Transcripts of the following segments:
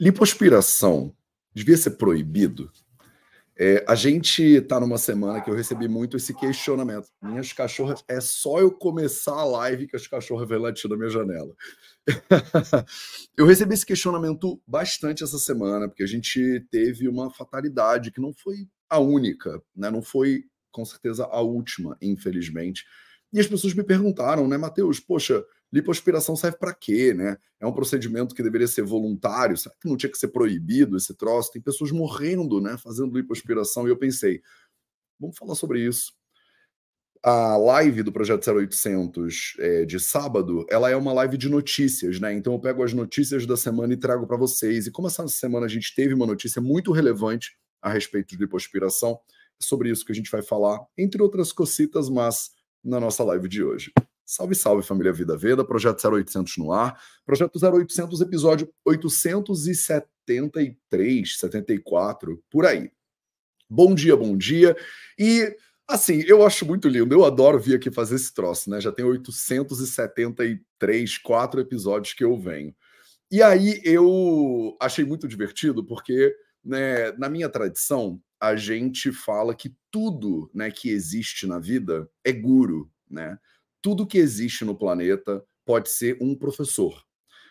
Lipoaspiração devia ser proibido? É, a gente está numa semana que eu recebi muito esse questionamento. Minhas cachorras, é só eu começar a live que as cachorras vêm latir na minha janela. eu recebi esse questionamento bastante essa semana, porque a gente teve uma fatalidade que não foi a única, né? não foi com certeza a última, infelizmente. E as pessoas me perguntaram, né, Matheus, poxa, lipoaspiração serve para quê, né? É um procedimento que deveria ser voluntário, será que não tinha que ser proibido esse troço? Tem pessoas morrendo, né, fazendo lipoaspiração, e eu pensei, vamos falar sobre isso. A live do Projeto 0800 é, de sábado, ela é uma live de notícias, né? Então eu pego as notícias da semana e trago para vocês. E como essa semana a gente teve uma notícia muito relevante a respeito de lipoaspiração, é sobre isso que a gente vai falar, entre outras cocitas, mas na nossa live de hoje. Salve, salve, família Vida Veda, projeto 0800 no ar, projeto 0800, episódio 873, 74, por aí. Bom dia, bom dia. E, assim, eu acho muito lindo, eu adoro vir aqui fazer esse troço, né? Já tem 873, quatro episódios que eu venho. E aí eu achei muito divertido, porque né, na minha tradição, a gente fala que tudo né, que existe na vida é guru, né? Tudo que existe no planeta pode ser um professor.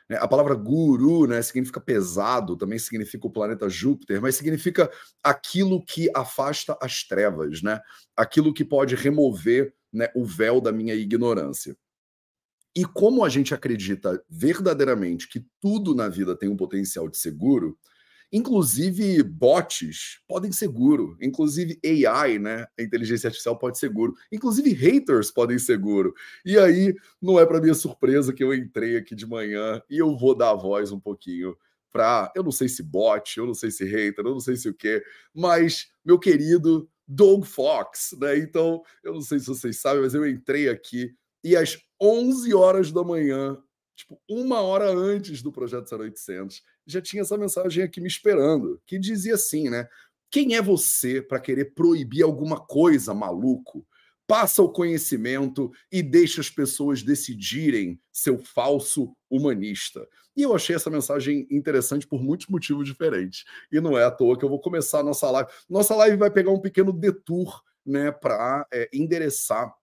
Né? A palavra guru né, significa pesado, também significa o planeta Júpiter, mas significa aquilo que afasta as trevas, né? aquilo que pode remover né, o véu da minha ignorância. E como a gente acredita verdadeiramente que tudo na vida tem um potencial de seguro, Inclusive, bots podem ser. Inclusive, AI, né? A inteligência artificial pode ser. Inclusive, haters podem ser. E aí, não é para minha surpresa que eu entrei aqui de manhã e eu vou dar a voz um pouquinho para, eu não sei se bot, eu não sei se hater, eu não sei se o quê, mas meu querido Doug Fox, né? Então, eu não sei se vocês sabem, mas eu entrei aqui e às 11 horas da manhã tipo, uma hora antes do projeto 0800, já tinha essa mensagem aqui me esperando, que dizia assim, né? Quem é você para querer proibir alguma coisa, maluco? Passa o conhecimento e deixa as pessoas decidirem, seu falso humanista. E eu achei essa mensagem interessante por muitos motivos diferentes. E não é à toa que eu vou começar a nossa live. Nossa live vai pegar um pequeno detour né, para é, endereçar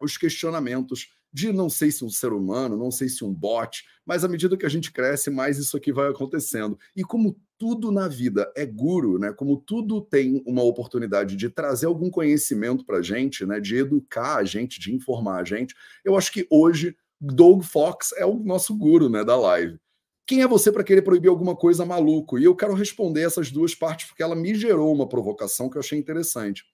os questionamentos de não sei se um ser humano, não sei se um bot, mas à medida que a gente cresce, mais isso aqui vai acontecendo. E como tudo na vida é guru, né? Como tudo tem uma oportunidade de trazer algum conhecimento para a gente, né? De educar a gente, de informar a gente. Eu acho que hoje Doug Fox é o nosso guru, né? Da live. Quem é você para querer proibir alguma coisa maluco? E eu quero responder essas duas partes porque ela me gerou uma provocação que eu achei interessante.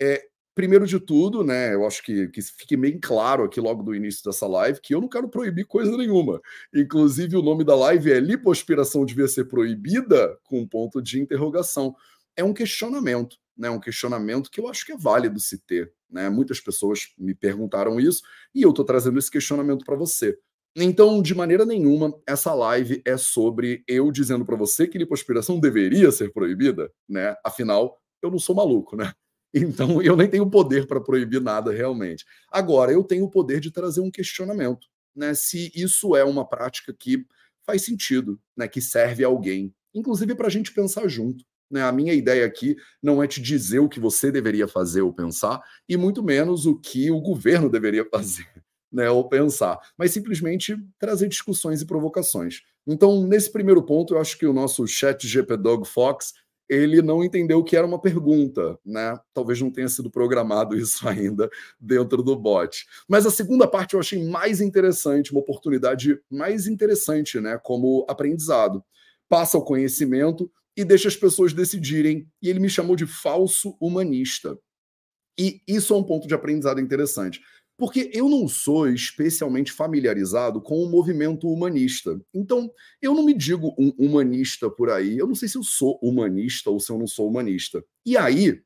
É, primeiro de tudo, né, eu acho que, que fique bem claro aqui logo do início dessa live que eu não quero proibir coisa nenhuma. Inclusive, o nome da live é Lipoaspiração devia ser proibida? Com um ponto de interrogação. É um questionamento, né? Um questionamento que eu acho que é válido se ter. Né? Muitas pessoas me perguntaram isso e eu estou trazendo esse questionamento para você. Então, de maneira nenhuma, essa live é sobre eu dizendo para você que lipoaspiração deveria ser proibida, né? Afinal, eu não sou maluco, né? Então, eu nem tenho poder para proibir nada realmente. Agora, eu tenho o poder de trazer um questionamento, né? Se isso é uma prática que faz sentido, né? Que serve a alguém, inclusive para a gente pensar junto. Né? A minha ideia aqui não é te dizer o que você deveria fazer ou pensar, e muito menos o que o governo deveria fazer. Né, ou pensar, mas simplesmente trazer discussões e provocações. Então, nesse primeiro ponto, eu acho que o nosso chat GP Dog Fox ele não entendeu que era uma pergunta, né? Talvez não tenha sido programado isso ainda dentro do bot. Mas a segunda parte eu achei mais interessante, uma oportunidade mais interessante, né? Como aprendizado. Passa o conhecimento e deixa as pessoas decidirem. E ele me chamou de falso humanista. E isso é um ponto de aprendizado interessante. Porque eu não sou especialmente familiarizado com o movimento humanista. Então, eu não me digo um humanista por aí. Eu não sei se eu sou humanista ou se eu não sou humanista. E aí,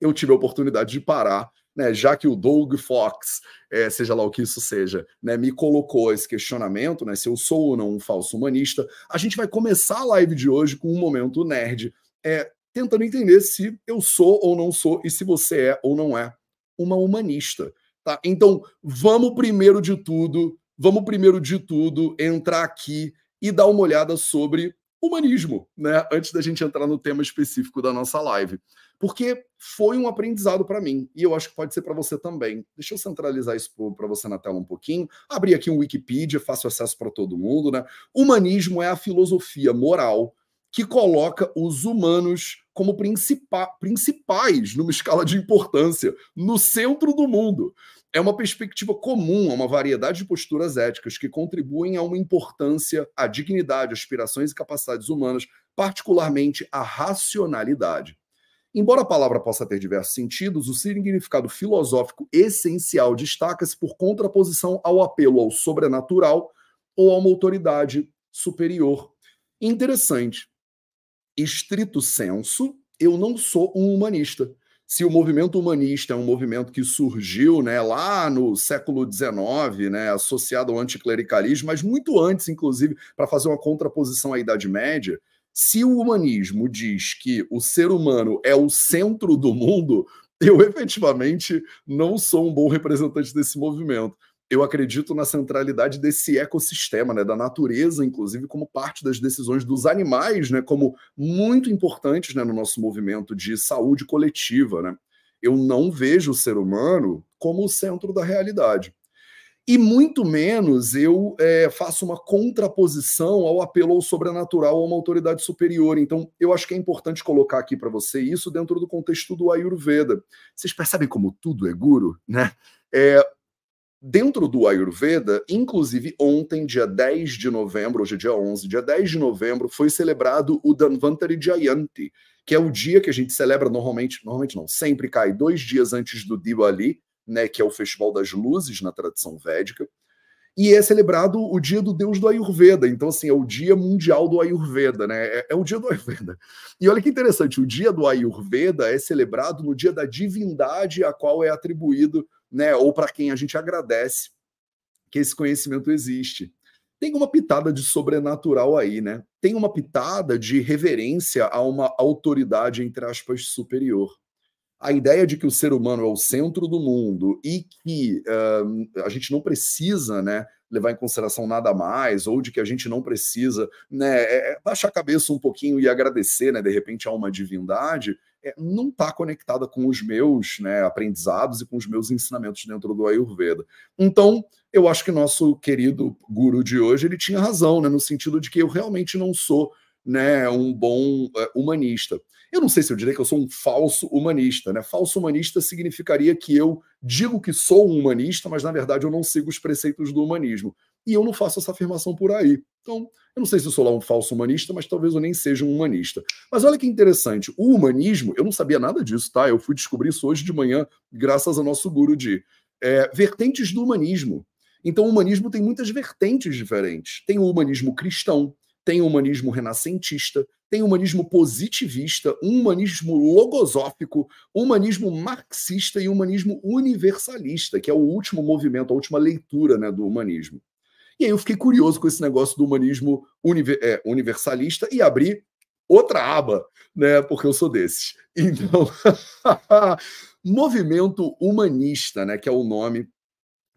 eu tive a oportunidade de parar, né, já que o Doug Fox, é, seja lá o que isso seja, né, me colocou esse questionamento, né, se eu sou ou não um falso humanista, a gente vai começar a live de hoje com um momento nerd, é, tentando entender se eu sou ou não sou e se você é ou não é uma humanista. Tá? Então, vamos primeiro de tudo, vamos primeiro de tudo entrar aqui e dar uma olhada sobre humanismo, né? Antes da gente entrar no tema específico da nossa live. Porque foi um aprendizado para mim e eu acho que pode ser para você também. Deixa eu centralizar isso para você na tela um pouquinho. Abrir aqui um Wikipedia, fácil acesso para todo mundo, né? Humanismo é a filosofia moral que coloca os humanos como principais numa escala de importância, no centro do mundo. É uma perspectiva comum a uma variedade de posturas éticas que contribuem a uma importância à dignidade, aspirações e capacidades humanas, particularmente à racionalidade. Embora a palavra possa ter diversos sentidos, o significado filosófico essencial destaca-se por contraposição ao apelo ao sobrenatural ou a uma autoridade superior. Interessante, estrito senso, eu não sou um humanista. Se o movimento humanista é um movimento que surgiu né, lá no século XIX, né, associado ao anticlericalismo, mas muito antes, inclusive, para fazer uma contraposição à Idade Média, se o humanismo diz que o ser humano é o centro do mundo, eu efetivamente não sou um bom representante desse movimento eu acredito na centralidade desse ecossistema, né, da natureza, inclusive, como parte das decisões dos animais, né, como muito importantes né, no nosso movimento de saúde coletiva. Né? Eu não vejo o ser humano como o centro da realidade. E muito menos eu é, faço uma contraposição ao apelo ao sobrenatural, a uma autoridade superior. Então, eu acho que é importante colocar aqui para você isso dentro do contexto do Ayurveda. Vocês percebem como tudo é guru, né? É, Dentro do Ayurveda, inclusive ontem, dia 10 de novembro, hoje é dia 11, dia 10 de novembro, foi celebrado o Dhanvantari Jayanti, que é o dia que a gente celebra normalmente, normalmente não, sempre cai dois dias antes do Diwali, né, que é o Festival das Luzes na tradição védica, e é celebrado o dia do deus do Ayurveda, então assim, é o dia mundial do Ayurveda, né, é, é o dia do Ayurveda. E olha que interessante, o dia do Ayurveda é celebrado no dia da divindade a qual é atribuído né? Ou para quem a gente agradece que esse conhecimento existe. Tem uma pitada de sobrenatural aí, né? Tem uma pitada de reverência a uma autoridade, entre aspas, superior. A ideia de que o ser humano é o centro do mundo e que uh, a gente não precisa, né, levar em consideração nada mais, ou de que a gente não precisa né, é, é baixar a cabeça um pouquinho e agradecer, né, de repente, a uma divindade, é, não está conectada com os meus né, aprendizados e com os meus ensinamentos dentro do Ayurveda. Então, eu acho que nosso querido guru de hoje ele tinha razão, né, no sentido de que eu realmente não sou né, um bom é, humanista. Eu não sei se eu diria que eu sou um falso humanista, né? Falso humanista significaria que eu digo que sou um humanista, mas na verdade eu não sigo os preceitos do humanismo. E eu não faço essa afirmação por aí. Então, eu não sei se eu sou lá um falso humanista, mas talvez eu nem seja um humanista. Mas olha que interessante, o humanismo, eu não sabia nada disso, tá? Eu fui descobrir isso hoje de manhã, graças ao nosso guru de é, vertentes do humanismo. Então, o humanismo tem muitas vertentes diferentes. Tem o humanismo cristão, tem o humanismo renascentista, tem o humanismo positivista, um humanismo logosófico, um humanismo marxista e um humanismo universalista, que é o último movimento, a última leitura né, do humanismo. E aí eu fiquei curioso com esse negócio do humanismo é, universalista e abri outra aba, né? Porque eu sou desses. Então, movimento humanista, né? Que é o nome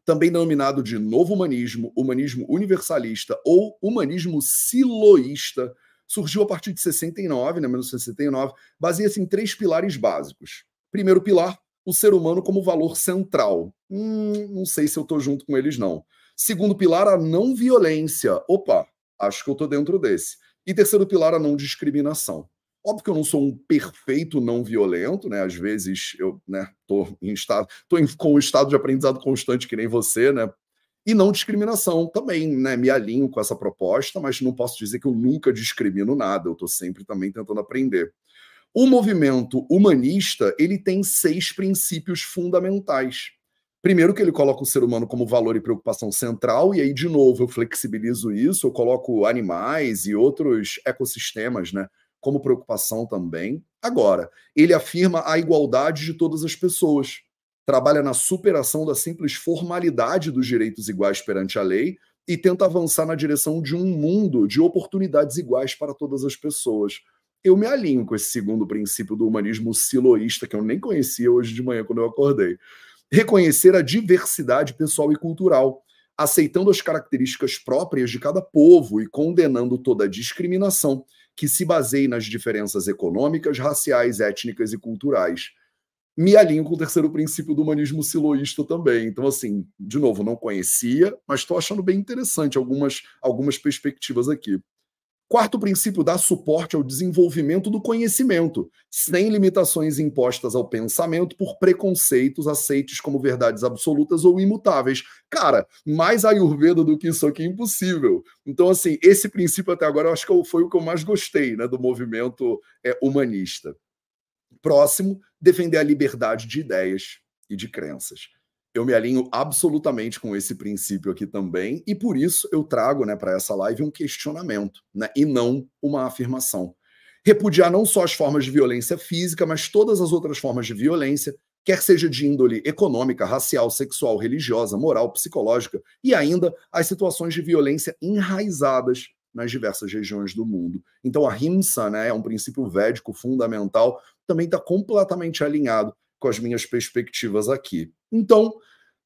também denominado de novo humanismo, humanismo universalista ou humanismo siloísta, surgiu a partir de 69, né, 1969, baseia-se em três pilares básicos. Primeiro pilar, o ser humano como valor central. Hum, não sei se eu estou junto com eles, não. Segundo pilar, a não violência. Opa, acho que eu estou dentro desse. E terceiro pilar, a não discriminação. Óbvio que eu não sou um perfeito não violento, né? Às vezes eu, né, em estado, tô em, com um estado de aprendizado constante que nem você, né? E não discriminação também, né? Me alinho com essa proposta, mas não posso dizer que eu nunca discrimino nada. Eu estou sempre também tentando aprender. O movimento humanista ele tem seis princípios fundamentais. Primeiro que ele coloca o ser humano como valor e preocupação central, e aí, de novo, eu flexibilizo isso, eu coloco animais e outros ecossistemas, né? como preocupação também. Agora, ele afirma a igualdade de todas as pessoas, trabalha na superação da simples formalidade dos direitos iguais perante a lei e tenta avançar na direção de um mundo de oportunidades iguais para todas as pessoas. Eu me alinho com esse segundo princípio do humanismo siloísta, que eu nem conhecia hoje de manhã quando eu acordei. Reconhecer a diversidade pessoal e cultural aceitando as características próprias de cada povo e condenando toda discriminação que se baseie nas diferenças econômicas, raciais, étnicas e culturais. Me alinho com o terceiro princípio do humanismo siloísta também. Então, assim, de novo, não conhecia, mas estou achando bem interessante algumas, algumas perspectivas aqui. Quarto princípio dá suporte ao desenvolvimento do conhecimento, sem limitações impostas ao pensamento por preconceitos aceitos como verdades absolutas ou imutáveis. Cara, mais Ayurveda do que isso aqui é impossível. Então, assim, esse princípio até agora eu acho que foi o que eu mais gostei né, do movimento é, humanista. Próximo, defender a liberdade de ideias e de crenças eu me alinho absolutamente com esse princípio aqui também, e por isso eu trago né, para essa live um questionamento, né, e não uma afirmação. Repudiar não só as formas de violência física, mas todas as outras formas de violência, quer seja de índole econômica, racial, sexual, religiosa, moral, psicológica, e ainda as situações de violência enraizadas nas diversas regiões do mundo. Então a rimsa, né, é um princípio védico fundamental, também está completamente alinhado com as minhas perspectivas aqui. Então,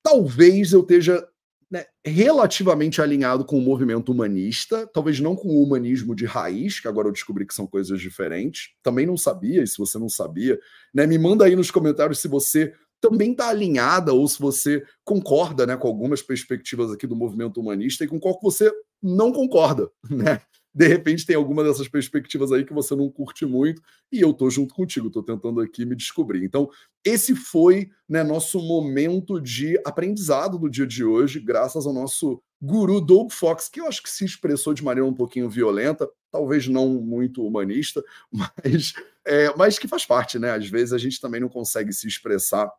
talvez eu esteja né, relativamente alinhado com o movimento humanista, talvez não com o humanismo de raiz, que agora eu descobri que são coisas diferentes. Também não sabia, e se você não sabia, né, me manda aí nos comentários se você também está alinhada ou se você concorda né, com algumas perspectivas aqui do movimento humanista e com qual que você não concorda, né? De repente tem alguma dessas perspectivas aí que você não curte muito e eu tô junto contigo, tô tentando aqui me descobrir. Então, esse foi né, nosso momento de aprendizado do dia de hoje, graças ao nosso guru Doug Fox, que eu acho que se expressou de maneira um pouquinho violenta, talvez não muito humanista, mas, é, mas que faz parte, né? Às vezes a gente também não consegue se expressar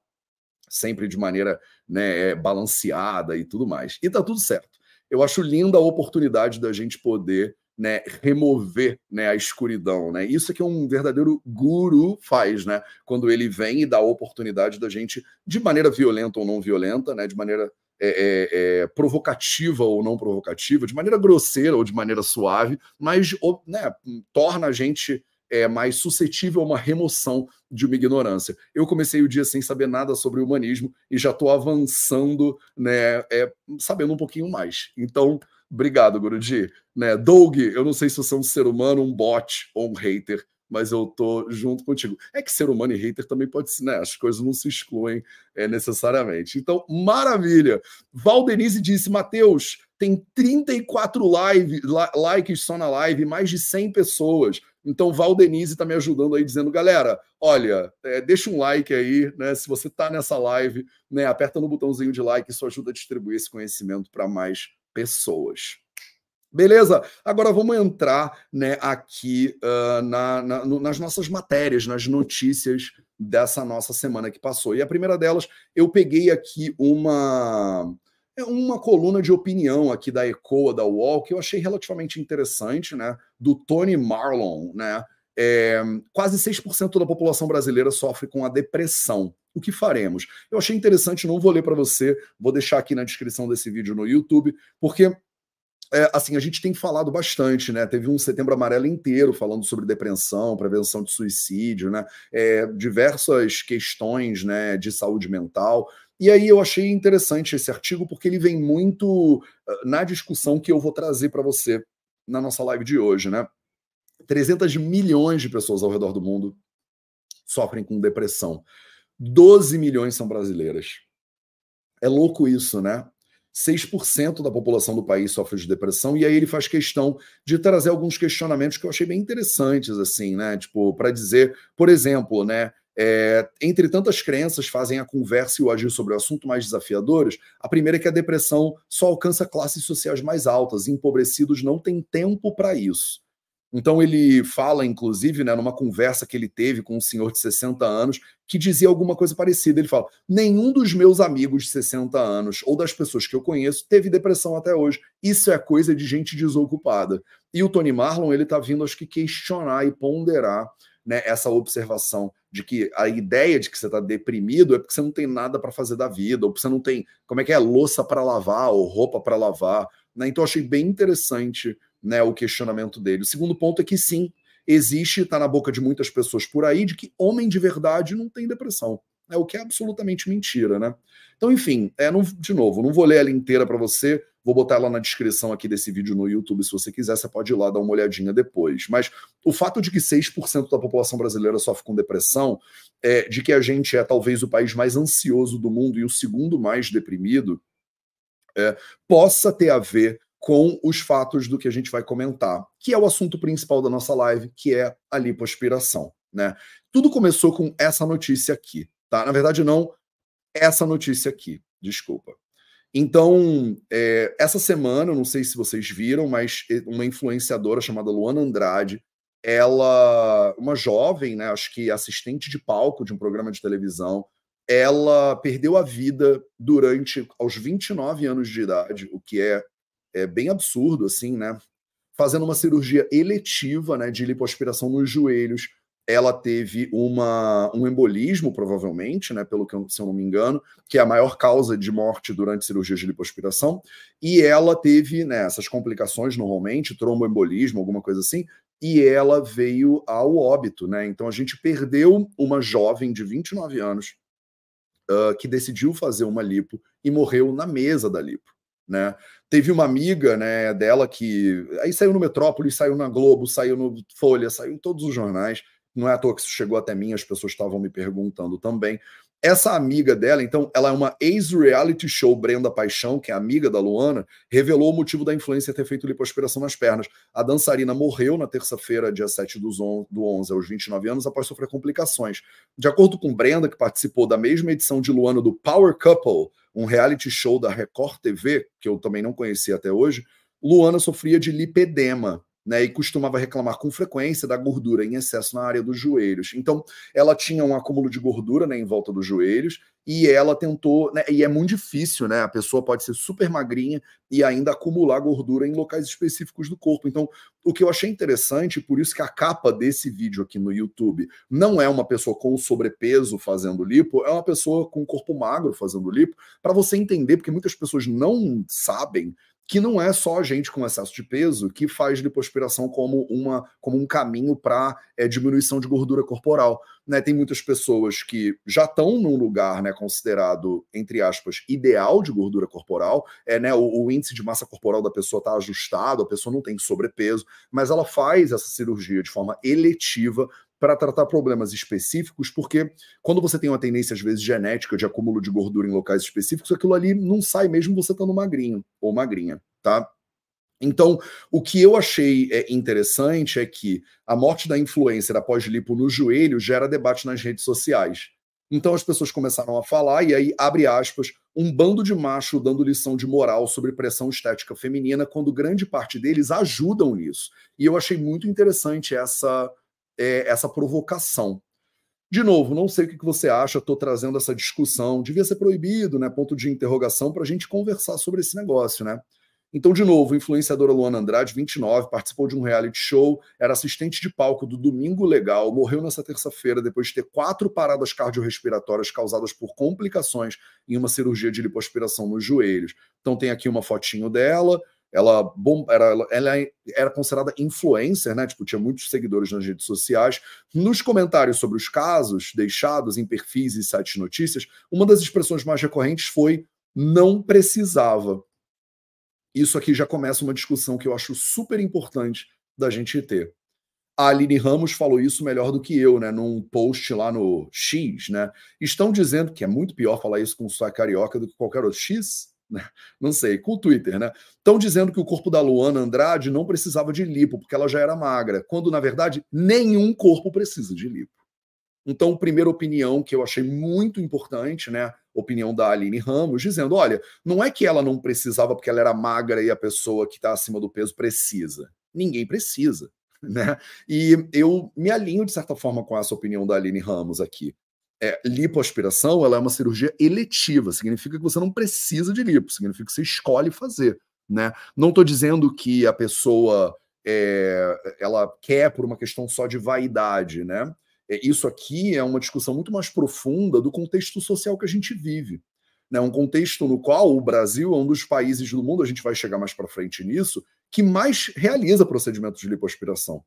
sempre de maneira né, balanceada e tudo mais. E tá tudo certo. Eu acho linda a oportunidade da gente poder né, remover né, a escuridão. Né? Isso é que um verdadeiro guru faz, né? Quando ele vem e dá a oportunidade da gente, de maneira violenta ou não violenta, né, de maneira é, é, é, provocativa ou não provocativa, de maneira grosseira ou de maneira suave, mas né, torna a gente é, mais suscetível a uma remoção de uma ignorância. Eu comecei o dia sem saber nada sobre o humanismo e já estou avançando, né, é, sabendo um pouquinho mais. Então, Obrigado, Guruji. Né, Doug, eu não sei se você é um ser humano, um bot ou um hater, mas eu tô junto contigo. É que ser humano e hater também pode ser, né? As coisas não se excluem é, necessariamente. Então, maravilha. Valdenise disse: Matheus, tem 34 live, likes só na live, mais de 100 pessoas. Então, Valdenise está me ajudando aí, dizendo, galera, olha, é, deixa um like aí, né? Se você está nessa live, né? Aperta no botãozinho de like, isso ajuda a distribuir esse conhecimento para mais pessoas. Beleza? Agora vamos entrar né, aqui uh, na, na, no, nas nossas matérias, nas notícias dessa nossa semana que passou. E a primeira delas, eu peguei aqui uma uma coluna de opinião aqui da Ecoa, da UOL, que eu achei relativamente interessante, né? Do Tony Marlon, né? É, quase 6% da população brasileira sofre com a depressão. O que faremos? Eu achei interessante, não vou ler para você, vou deixar aqui na descrição desse vídeo no YouTube, porque é, assim, a gente tem falado bastante, né? Teve um setembro amarelo inteiro falando sobre depressão, prevenção de suicídio, né? É, diversas questões né, de saúde mental. E aí eu achei interessante esse artigo porque ele vem muito uh, na discussão que eu vou trazer para você na nossa live de hoje, né? 300 milhões de pessoas ao redor do mundo sofrem com depressão. 12 milhões são brasileiras. É louco isso, né? 6% da população do país sofre de depressão, e aí ele faz questão de trazer alguns questionamentos que eu achei bem interessantes, assim, né? Tipo, para dizer, por exemplo, né? É, entre tantas crenças fazem a conversa e o agir sobre o assunto mais desafiadores, a primeira é que a depressão só alcança classes sociais mais altas, empobrecidos não têm tempo para isso. Então ele fala, inclusive, né, numa conversa que ele teve com um senhor de 60 anos, que dizia alguma coisa parecida. Ele fala: nenhum dos meus amigos de 60 anos ou das pessoas que eu conheço teve depressão até hoje. Isso é coisa de gente desocupada. E o Tony Marlon ele está vindo, acho que, questionar e ponderar né, essa observação de que a ideia de que você está deprimido é porque você não tem nada para fazer da vida, ou porque você não tem, como é que é, louça para lavar ou roupa para lavar. Né? Então, achei bem interessante né, o questionamento dele. O segundo ponto é que sim, existe, está na boca de muitas pessoas por aí, de que homem de verdade não tem depressão. né, o que é absolutamente mentira, né? Então, enfim, é, não, de novo, não vou ler ela inteira para você, vou botar ela na descrição aqui desse vídeo no YouTube, se você quiser, você pode ir lá dar uma olhadinha depois. Mas o fato de que 6% da população brasileira sofre com depressão, é, de que a gente é talvez o país mais ansioso do mundo e o segundo mais deprimido, é, possa ter a ver com os fatos do que a gente vai comentar, que é o assunto principal da nossa live, que é a lipoaspiração. Né? Tudo começou com essa notícia aqui, tá? Na verdade, não essa notícia aqui, desculpa. Então, é, essa semana, não sei se vocês viram, mas uma influenciadora chamada Luana Andrade, ela, uma jovem, né, acho que assistente de palco de um programa de televisão, ela perdeu a vida durante aos 29 anos de idade, o que é, é bem absurdo, assim, né? Fazendo uma cirurgia eletiva, né, de lipoaspiração nos joelhos, ela teve uma, um embolismo, provavelmente, né, pelo que eu, se eu não me engano, que é a maior causa de morte durante cirurgias de lipoaspiração, e ela teve né, essas complicações normalmente, tromboembolismo, alguma coisa assim, e ela veio ao óbito, né? Então a gente perdeu uma jovem de 29 anos uh, que decidiu fazer uma lipo e morreu na mesa da lipo. Né? Teve uma amiga né, dela que aí saiu no Metrópolis, saiu na Globo, saiu no Folha, saiu em todos os jornais não é à toa que isso chegou até mim, as pessoas estavam me perguntando também. Essa amiga dela, então, ela é uma ex-reality show Brenda Paixão, que é amiga da Luana, revelou o motivo da influência ter feito lipoaspiração nas pernas. A dançarina morreu na terça-feira, dia 7 do 11, aos 29 anos, após sofrer complicações. De acordo com Brenda, que participou da mesma edição de Luana do Power Couple, um reality show da Record TV, que eu também não conhecia até hoje, Luana sofria de lipedema, né, e costumava reclamar com frequência da gordura em excesso na área dos joelhos. Então, ela tinha um acúmulo de gordura né, em volta dos joelhos e ela tentou, né, e é muito difícil, né? A pessoa pode ser super magrinha e ainda acumular gordura em locais específicos do corpo. Então, o que eu achei interessante, por isso que a capa desse vídeo aqui no YouTube não é uma pessoa com sobrepeso fazendo lipo, é uma pessoa com corpo magro fazendo lipo, para você entender, porque muitas pessoas não sabem que não é só gente com excesso de peso que faz lipoaspiração como, uma, como um caminho para é, diminuição de gordura corporal. Né? Tem muitas pessoas que já estão num lugar né, considerado, entre aspas, ideal de gordura corporal, é, né, o, o índice de massa corporal da pessoa está ajustado, a pessoa não tem sobrepeso, mas ela faz essa cirurgia de forma eletiva para tratar problemas específicos, porque quando você tem uma tendência, às vezes, genética de acúmulo de gordura em locais específicos, aquilo ali não sai mesmo você estando magrinho ou magrinha, tá? Então, o que eu achei é, interessante é que a morte da influencer após lipo no joelho gera debate nas redes sociais. Então as pessoas começaram a falar, e aí, abre aspas, um bando de macho dando lição de moral sobre pressão estética feminina, quando grande parte deles ajudam nisso. E eu achei muito interessante essa, é, essa provocação. De novo, não sei o que você acha, estou trazendo essa discussão. Devia ser proibido, né? Ponto de interrogação para a gente conversar sobre esse negócio, né? Então, de novo, influenciadora Luana Andrade, 29, participou de um reality show, era assistente de palco do Domingo Legal, morreu nessa terça-feira depois de ter quatro paradas cardiorrespiratórias causadas por complicações em uma cirurgia de lipoaspiração nos joelhos. Então, tem aqui uma fotinho dela, ela, bom, era, ela era considerada influencer, né? Tipo, tinha muitos seguidores nas redes sociais. Nos comentários sobre os casos deixados em perfis e sites de notícias, uma das expressões mais recorrentes foi não precisava. Isso aqui já começa uma discussão que eu acho super importante da gente ter. A Aline Ramos falou isso melhor do que eu, né? Num post lá no X, né? Estão dizendo que é muito pior falar isso com sotaque carioca do que qualquer outro X? Não sei, com o Twitter, né? Estão dizendo que o corpo da Luana Andrade não precisava de lipo, porque ela já era magra, quando na verdade nenhum corpo precisa de lipo. Então, primeira opinião que eu achei muito importante, né? Opinião da Aline Ramos, dizendo: olha, não é que ela não precisava porque ela era magra e a pessoa que está acima do peso precisa. Ninguém precisa. Né? E eu me alinho, de certa forma, com essa opinião da Aline Ramos aqui é, lipoaspiração ela é uma cirurgia eletiva, significa que você não precisa de lipo, significa que você escolhe fazer. Né? Não estou dizendo que a pessoa é, ela quer por uma questão só de vaidade, né? É, isso aqui é uma discussão muito mais profunda do contexto social que a gente vive. Né? Um contexto no qual o Brasil é um dos países do mundo, a gente vai chegar mais para frente nisso, que mais realiza procedimentos de lipoaspiração.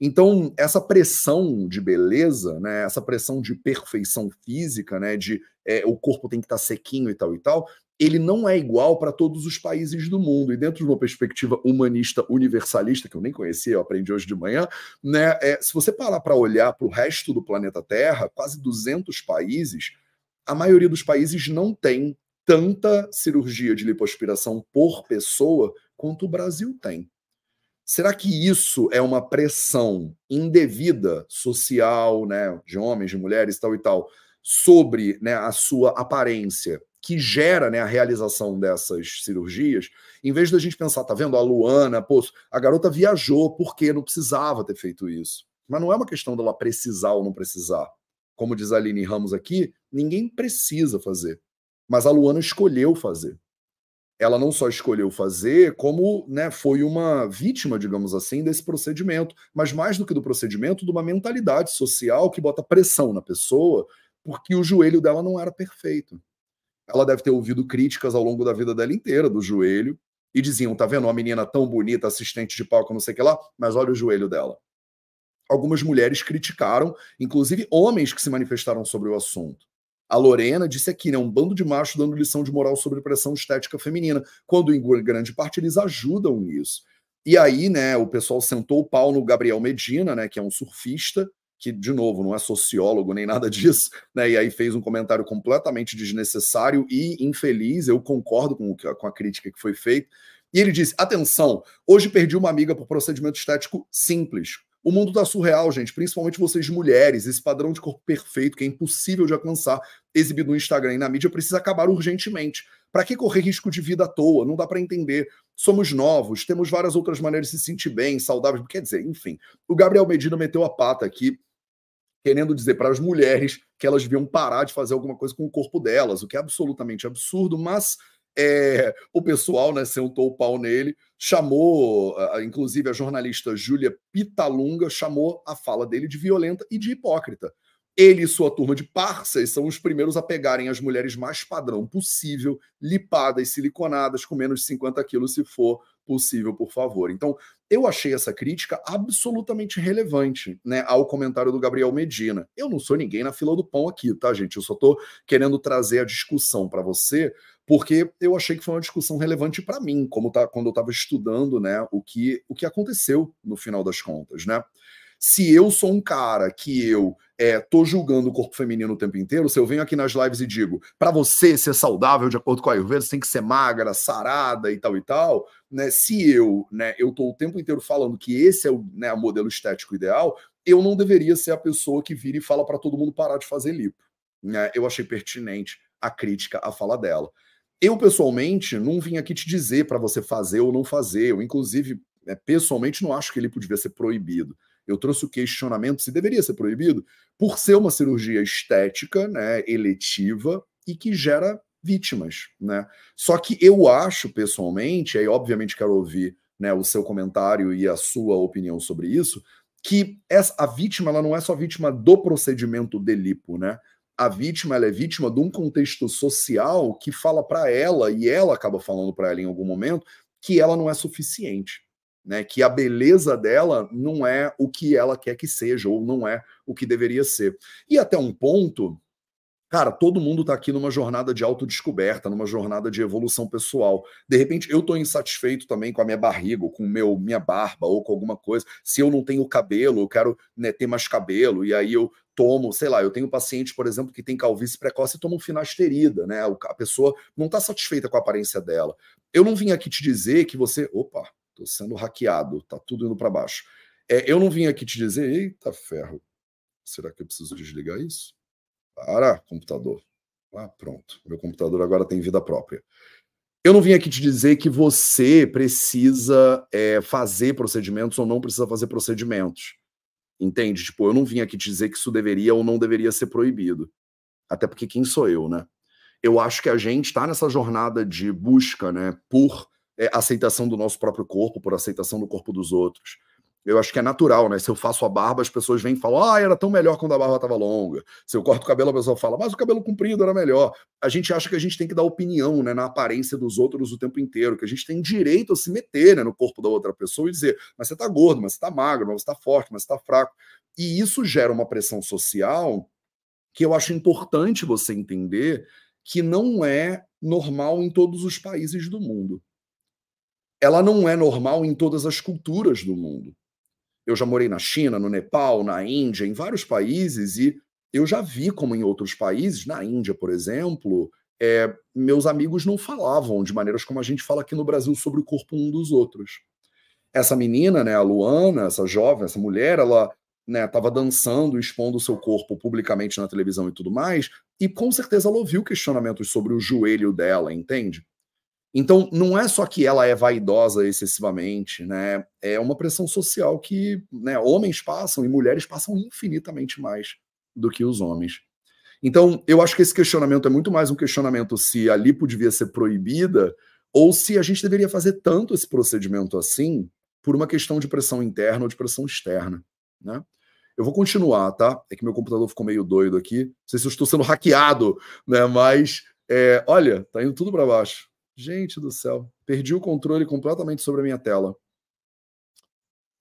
Então, essa pressão de beleza, né, essa pressão de perfeição física, né, de é, o corpo tem que estar tá sequinho e tal e tal, ele não é igual para todos os países do mundo. E dentro de uma perspectiva humanista universalista, que eu nem conhecia, eu aprendi hoje de manhã, né, é, se você parar para olhar para o resto do planeta Terra, quase 200 países, a maioria dos países não tem tanta cirurgia de lipoaspiração por pessoa quanto o Brasil tem. Será que isso é uma pressão indevida social, né, de homens, de mulheres, tal e tal, sobre né, a sua aparência, que gera né, a realização dessas cirurgias? Em vez da gente pensar, tá vendo, a Luana, pô, a garota viajou porque não precisava ter feito isso. Mas não é uma questão dela precisar ou não precisar. Como diz a Aline Ramos aqui, ninguém precisa fazer. Mas a Luana escolheu fazer ela não só escolheu fazer, como né, foi uma vítima, digamos assim, desse procedimento, mas mais do que do procedimento, de uma mentalidade social que bota pressão na pessoa, porque o joelho dela não era perfeito. Ela deve ter ouvido críticas ao longo da vida dela inteira do joelho, e diziam: tá vendo uma menina tão bonita, assistente de palco, não sei o que lá, mas olha o joelho dela. Algumas mulheres criticaram, inclusive homens que se manifestaram sobre o assunto. A Lorena disse aqui, né, um bando de machos dando lição de moral sobre pressão estética feminina, quando em grande parte eles ajudam nisso. E aí, né, o pessoal sentou o pau no Gabriel Medina, né, que é um surfista, que, de novo, não é sociólogo nem nada disso, né, e aí fez um comentário completamente desnecessário e infeliz, eu concordo com, com a crítica que foi feita, e ele disse, atenção, hoje perdi uma amiga por procedimento estético simples, o mundo tá surreal, gente, principalmente vocês mulheres. Esse padrão de corpo perfeito que é impossível de alcançar, exibido no Instagram e na mídia, precisa acabar urgentemente. Para que correr risco de vida à toa? Não dá para entender. Somos novos, temos várias outras maneiras de se sentir bem, saudáveis. Quer dizer, enfim. O Gabriel Medina meteu a pata aqui, querendo dizer para as mulheres que elas deviam parar de fazer alguma coisa com o corpo delas, o que é absolutamente absurdo, mas é, o pessoal né, sentou o pau nele, chamou, inclusive a jornalista Júlia Pitalunga chamou a fala dele de violenta e de hipócrita. Ele e sua turma de parceiros são os primeiros a pegarem as mulheres mais padrão possível, lipadas, siliconadas, com menos de 50 quilos, se for possível, por favor. Então, eu achei essa crítica absolutamente relevante né, ao comentário do Gabriel Medina. Eu não sou ninguém na fila do pão aqui, tá, gente? Eu só estou querendo trazer a discussão para você, porque eu achei que foi uma discussão relevante para mim, como tá, quando eu estava estudando né, o, que, o que aconteceu no final das contas, né? Se eu sou um cara que eu é, tô julgando o corpo feminino o tempo inteiro, se eu venho aqui nas lives e digo, para você ser saudável de acordo com a Ayurveda, você tem que ser magra, sarada e tal e tal, né? Se eu, né, eu tô o tempo inteiro falando que esse é o né, modelo estético ideal, eu não deveria ser a pessoa que vira e fala para todo mundo parar de fazer lipo. Né? Eu achei pertinente a crítica à fala dela. Eu, pessoalmente, não vim aqui te dizer para você fazer ou não fazer. Eu, inclusive, né, pessoalmente, não acho que ele poderia ser proibido eu trouxe o questionamento se deveria ser proibido, por ser uma cirurgia estética, né, eletiva e que gera vítimas, né? Só que eu acho pessoalmente, aí obviamente quero ouvir, né, o seu comentário e a sua opinião sobre isso, que essa, a vítima ela não é só vítima do procedimento de lipo, né? A vítima ela é vítima de um contexto social que fala para ela e ela acaba falando para ela em algum momento que ela não é suficiente né? Que a beleza dela não é o que ela quer que seja, ou não é o que deveria ser. E até um ponto, cara, todo mundo está aqui numa jornada de autodescoberta, numa jornada de evolução pessoal. De repente, eu estou insatisfeito também com a minha barriga, ou com meu, minha barba, ou com alguma coisa. Se eu não tenho cabelo, eu quero né, ter mais cabelo, e aí eu tomo, sei lá, eu tenho paciente, por exemplo, que tem calvície precoce e toma um finasterida, né? A pessoa não está satisfeita com a aparência dela. Eu não vim aqui te dizer que você. Opa, Estou sendo hackeado, tá tudo indo para baixo. É, eu não vim aqui te dizer, eita ferro, será que eu preciso desligar isso? Para, computador. Ah, pronto. Meu computador agora tem vida própria. Eu não vim aqui te dizer que você precisa é, fazer procedimentos ou não precisa fazer procedimentos. Entende? Tipo, eu não vim aqui te dizer que isso deveria ou não deveria ser proibido. Até porque quem sou eu, né? Eu acho que a gente está nessa jornada de busca, né, por é, aceitação do nosso próprio corpo, por aceitação do corpo dos outros. Eu acho que é natural, né? Se eu faço a barba, as pessoas vêm e falam: ah, era tão melhor quando a barba estava longa. Se eu corto o cabelo, a pessoa fala: mas o cabelo comprido era melhor. A gente acha que a gente tem que dar opinião né, na aparência dos outros o tempo inteiro, que a gente tem direito a se meter né, no corpo da outra pessoa e dizer: mas você está gordo, mas você está magro, mas você está forte, mas você está fraco. E isso gera uma pressão social que eu acho importante você entender que não é normal em todos os países do mundo. Ela não é normal em todas as culturas do mundo. Eu já morei na China, no Nepal, na Índia, em vários países, e eu já vi como em outros países, na Índia, por exemplo, é, meus amigos não falavam de maneiras como a gente fala aqui no Brasil sobre o corpo um dos outros. Essa menina, né, a Luana, essa jovem, essa mulher, ela estava né, dançando, expondo o seu corpo publicamente na televisão e tudo mais, e com certeza ela ouviu questionamentos sobre o joelho dela, entende? Então, não é só que ela é vaidosa excessivamente, né? É uma pressão social que né, homens passam e mulheres passam infinitamente mais do que os homens. Então, eu acho que esse questionamento é muito mais um questionamento se a lipo devia ser proibida ou se a gente deveria fazer tanto esse procedimento assim por uma questão de pressão interna ou de pressão externa, né? Eu vou continuar, tá? É que meu computador ficou meio doido aqui. Não sei se eu estou sendo hackeado, né? Mas, é, olha, tá indo tudo para baixo. Gente do céu, perdi o controle completamente sobre a minha tela.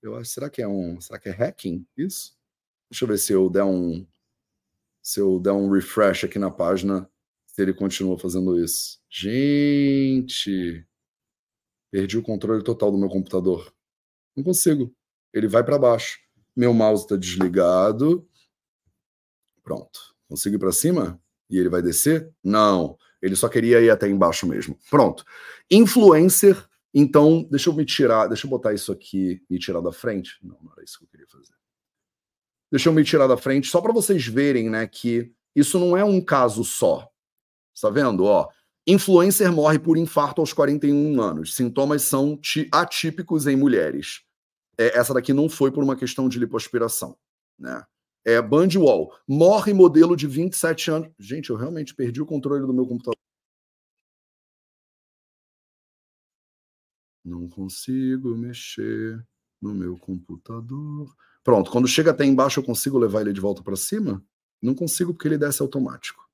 Eu acho, será que é um, será que é hacking isso? Deixa eu ver se eu der um se eu der um refresh aqui na página, se ele continua fazendo isso. Gente, perdi o controle total do meu computador. Não consigo. Ele vai para baixo. Meu mouse está desligado. Pronto. Consigo ir para cima? E ele vai descer? Não. Ele só queria ir até embaixo mesmo. Pronto. Influencer. Então, deixa eu me tirar, deixa eu botar isso aqui e tirar da frente. Não, não era isso que eu queria fazer. Deixa eu me tirar da frente, só para vocês verem, né, que isso não é um caso só. Está vendo? Ó, influencer morre por infarto aos 41 anos. Sintomas são atípicos em mulheres. É, essa daqui não foi por uma questão de lipoaspiração, né? É, Bandwall, morre modelo de 27 anos. Gente, eu realmente perdi o controle do meu computador. Não consigo mexer no meu computador. Pronto, quando chega até embaixo, eu consigo levar ele de volta para cima? Não consigo porque ele desce automático.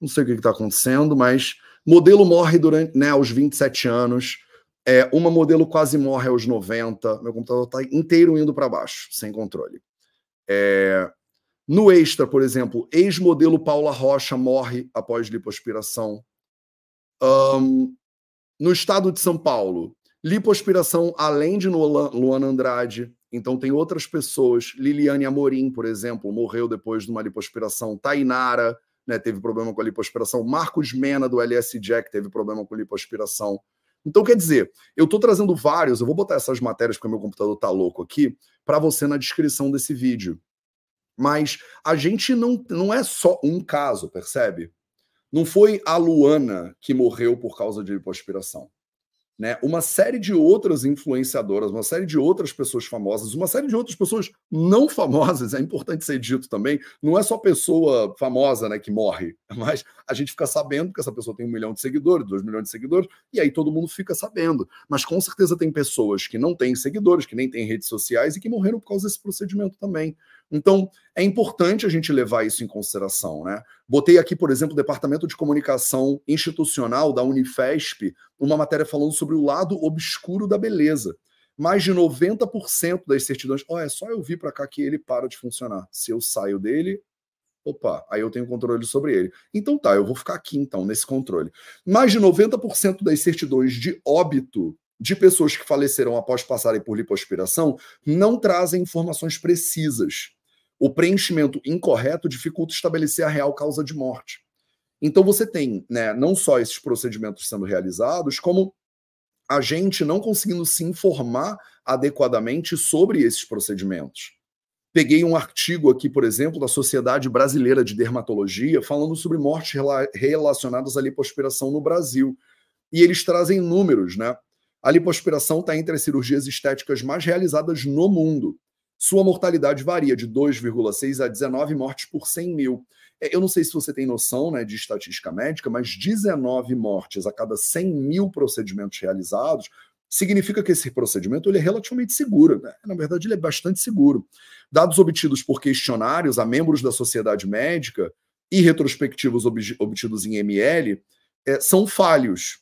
Não sei o que está acontecendo, mas modelo morre durante, né, aos 27 anos. É, uma modelo quase morre aos 90. Meu computador está inteiro indo para baixo, sem controle. É, no Extra, por exemplo, ex-modelo Paula Rocha morre após lipoaspiração. Um, no estado de São Paulo, lipoaspiração além de Luana Andrade. Então tem outras pessoas. Liliane Amorim, por exemplo, morreu depois de uma lipoaspiração. Tainara né, teve problema com a lipoaspiração. Marcos Mena, do LS Jack, teve problema com lipoaspiração. Então, quer dizer, eu estou trazendo vários, eu vou botar essas matérias porque meu computador está louco aqui, para você na descrição desse vídeo. Mas a gente não, não é só um caso, percebe? Não foi a Luana que morreu por causa de lipoaspiração né, uma série de outras influenciadoras, uma série de outras pessoas famosas, uma série de outras pessoas não famosas, é importante ser dito também, não é só pessoa famosa né, que morre, mas a gente fica sabendo que essa pessoa tem um milhão de seguidores, dois milhões de seguidores, e aí todo mundo fica sabendo. Mas com certeza tem pessoas que não têm seguidores, que nem têm redes sociais e que morreram por causa desse procedimento também. Então, é importante a gente levar isso em consideração, né? Botei aqui, por exemplo, o Departamento de Comunicação Institucional da Unifesp, uma matéria falando sobre o lado obscuro da beleza. Mais de 90% das certidões. Ó, oh, é só eu vir para cá que ele para de funcionar. Se eu saio dele, opa, aí eu tenho controle sobre ele. Então tá, eu vou ficar aqui então, nesse controle. Mais de 90% das certidões de óbito de pessoas que faleceram após passarem por lipoaspiração não trazem informações precisas o preenchimento incorreto dificulta estabelecer a real causa de morte. Então você tem né, não só esses procedimentos sendo realizados, como a gente não conseguindo se informar adequadamente sobre esses procedimentos. Peguei um artigo aqui, por exemplo, da Sociedade Brasileira de Dermatologia, falando sobre mortes relacionadas à lipoaspiração no Brasil. E eles trazem números, né? A lipoaspiração está entre as cirurgias estéticas mais realizadas no mundo. Sua mortalidade varia de 2,6 a 19 mortes por 100 mil. É, eu não sei se você tem noção né, de estatística médica, mas 19 mortes a cada 100 mil procedimentos realizados significa que esse procedimento ele é relativamente seguro. Né? Na verdade, ele é bastante seguro. Dados obtidos por questionários a membros da sociedade médica e retrospectivos obtidos em ML é, são falhos.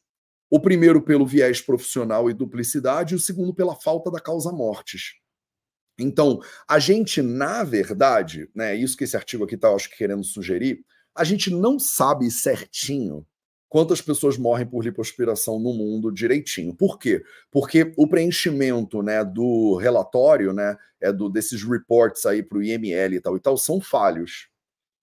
O primeiro pelo viés profissional e duplicidade, e o segundo pela falta da causa mortes. Então, a gente, na verdade, né, isso que esse artigo aqui está, acho que querendo sugerir, a gente não sabe certinho quantas pessoas morrem por lipoaspiração no mundo direitinho. Por quê? Porque o preenchimento né, do relatório, né, é do, desses reports aí para o IML e tal e tal, são falhos.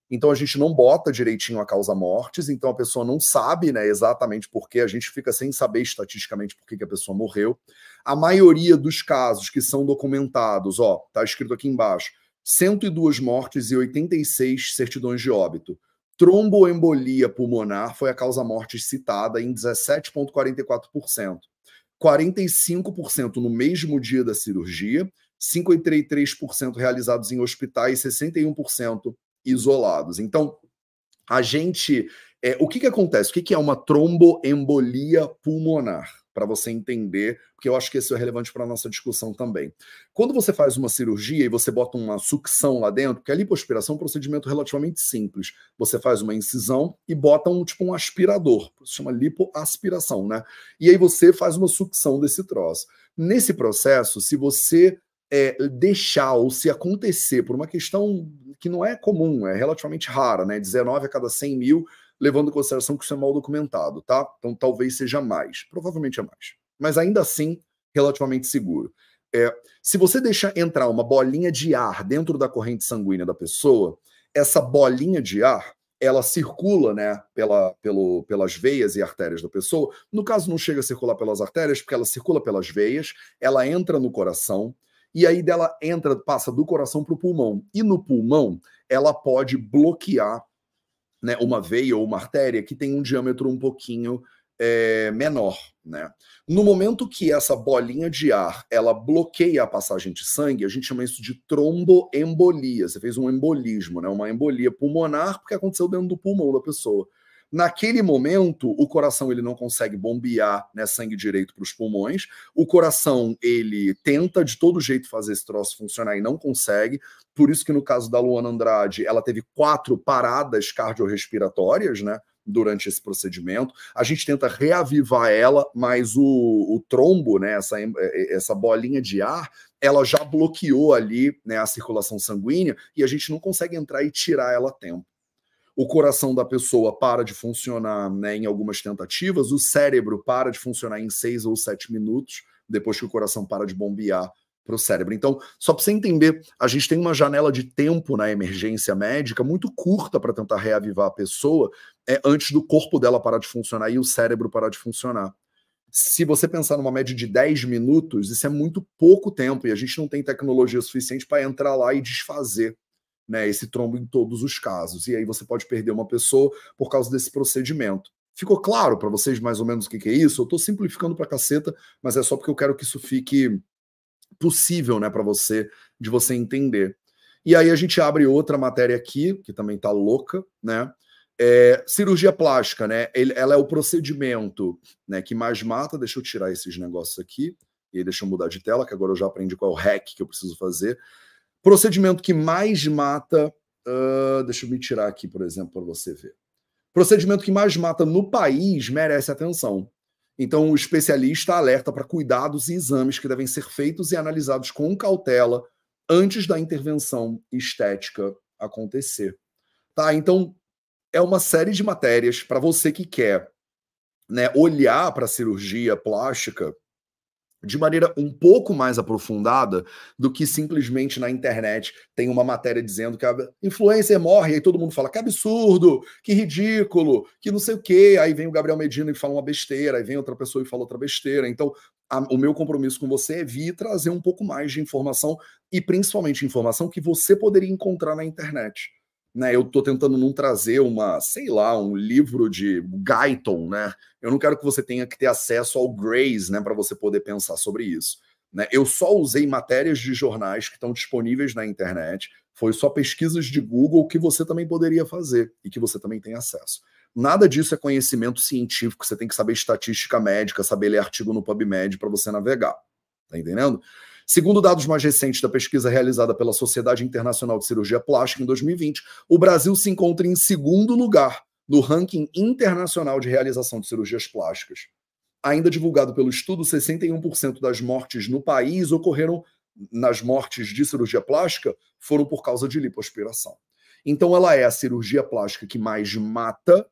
Então a gente não bota direitinho a causa mortes, então a pessoa não sabe né, exatamente por que, a gente fica sem saber estatisticamente por que, a pessoa morreu. A maioria dos casos que são documentados, ó, tá escrito aqui embaixo, 102 mortes e 86 certidões de óbito. Tromboembolia pulmonar foi a causa morte citada em 17,44%. 45% no mesmo dia da cirurgia, 53% realizados em hospitais, 61% isolados. Então, a gente. É, o que, que acontece? O que, que é uma tromboembolia pulmonar? Para você entender, porque eu acho que isso é relevante para a nossa discussão também. Quando você faz uma cirurgia e você bota uma sucção lá dentro, porque a lipoaspiração é um procedimento relativamente simples. Você faz uma incisão e bota um tipo um aspirador, se chama lipoaspiração, né? E aí você faz uma sucção desse troço. Nesse processo, se você é, deixar ou se acontecer por uma questão que não é comum, é relativamente rara, né? 19 a cada 100 mil, levando em consideração que isso é mal documentado, tá? Então talvez seja mais, provavelmente é mais. Mas ainda assim, relativamente seguro. É, se você deixa entrar uma bolinha de ar dentro da corrente sanguínea da pessoa, essa bolinha de ar ela circula né, pela, pelo, pelas veias e artérias da pessoa. No caso, não chega a circular pelas artérias, porque ela circula pelas veias, ela entra no coração, e aí dela entra, passa do coração para o pulmão. E no pulmão, ela pode bloquear né, uma veia ou uma artéria que tem um diâmetro um pouquinho é, menor. Né? No momento que essa bolinha de ar ela bloqueia a passagem de sangue, a gente chama isso de tromboembolia. Você fez um embolismo, né? uma embolia pulmonar, porque aconteceu dentro do pulmão da pessoa. Naquele momento, o coração ele não consegue bombear né, sangue direito para os pulmões. O coração ele tenta de todo jeito fazer esse troço funcionar e não consegue. Por isso que no caso da Luana Andrade, ela teve quatro paradas cardiorrespiratórias, né? Durante esse procedimento, a gente tenta reavivar ela, mas o, o trombo, né, essa, essa bolinha de ar, ela já bloqueou ali né, a circulação sanguínea e a gente não consegue entrar e tirar ela a tempo o coração da pessoa para de funcionar né, em algumas tentativas, o cérebro para de funcionar em seis ou sete minutos, depois que o coração para de bombear para o cérebro. Então, só para você entender, a gente tem uma janela de tempo na emergência médica muito curta para tentar reavivar a pessoa é, antes do corpo dela parar de funcionar e o cérebro parar de funcionar. Se você pensar numa média de 10 minutos, isso é muito pouco tempo e a gente não tem tecnologia suficiente para entrar lá e desfazer né, esse trombo em todos os casos. E aí você pode perder uma pessoa por causa desse procedimento. Ficou claro para vocês mais ou menos o que, que é isso? Eu estou simplificando para caceta, mas é só porque eu quero que isso fique possível né, para você, de você entender. E aí a gente abre outra matéria aqui, que também está louca, né? É, cirurgia plástica, né? Ele, ela é o procedimento né, que mais mata. Deixa eu tirar esses negócios aqui. E aí deixa eu mudar de tela, que agora eu já aprendi qual é o hack que eu preciso fazer. Procedimento que mais mata. Uh, deixa eu me tirar aqui, por exemplo, para você ver. Procedimento que mais mata no país merece atenção. Então, o especialista alerta para cuidados e exames que devem ser feitos e analisados com cautela antes da intervenção estética acontecer. Tá? Então, é uma série de matérias para você que quer né, olhar para a cirurgia plástica de maneira um pouco mais aprofundada do que simplesmente na internet tem uma matéria dizendo que a influencer morre e aí todo mundo fala que absurdo, que ridículo, que não sei o quê. Aí vem o Gabriel Medina e fala uma besteira, aí vem outra pessoa e fala outra besteira. Então, a, o meu compromisso com você é vir trazer um pouco mais de informação e principalmente informação que você poderia encontrar na internet né? Eu estou tentando não trazer uma, sei lá, um livro de Guyton, né? Eu não quero que você tenha que ter acesso ao Grace, né, para você poder pensar sobre isso. Né? Eu só usei matérias de jornais que estão disponíveis na internet. Foi só pesquisas de Google que você também poderia fazer e que você também tem acesso. Nada disso é conhecimento científico, você tem que saber estatística médica, saber ler artigo no PubMed para você navegar. Tá entendendo? Segundo dados mais recentes da pesquisa realizada pela Sociedade Internacional de Cirurgia Plástica em 2020, o Brasil se encontra em segundo lugar no ranking internacional de realização de cirurgias plásticas. Ainda divulgado pelo estudo, 61% das mortes no país ocorreram nas mortes de cirurgia plástica foram por causa de lipoaspiração. Então ela é a cirurgia plástica que mais mata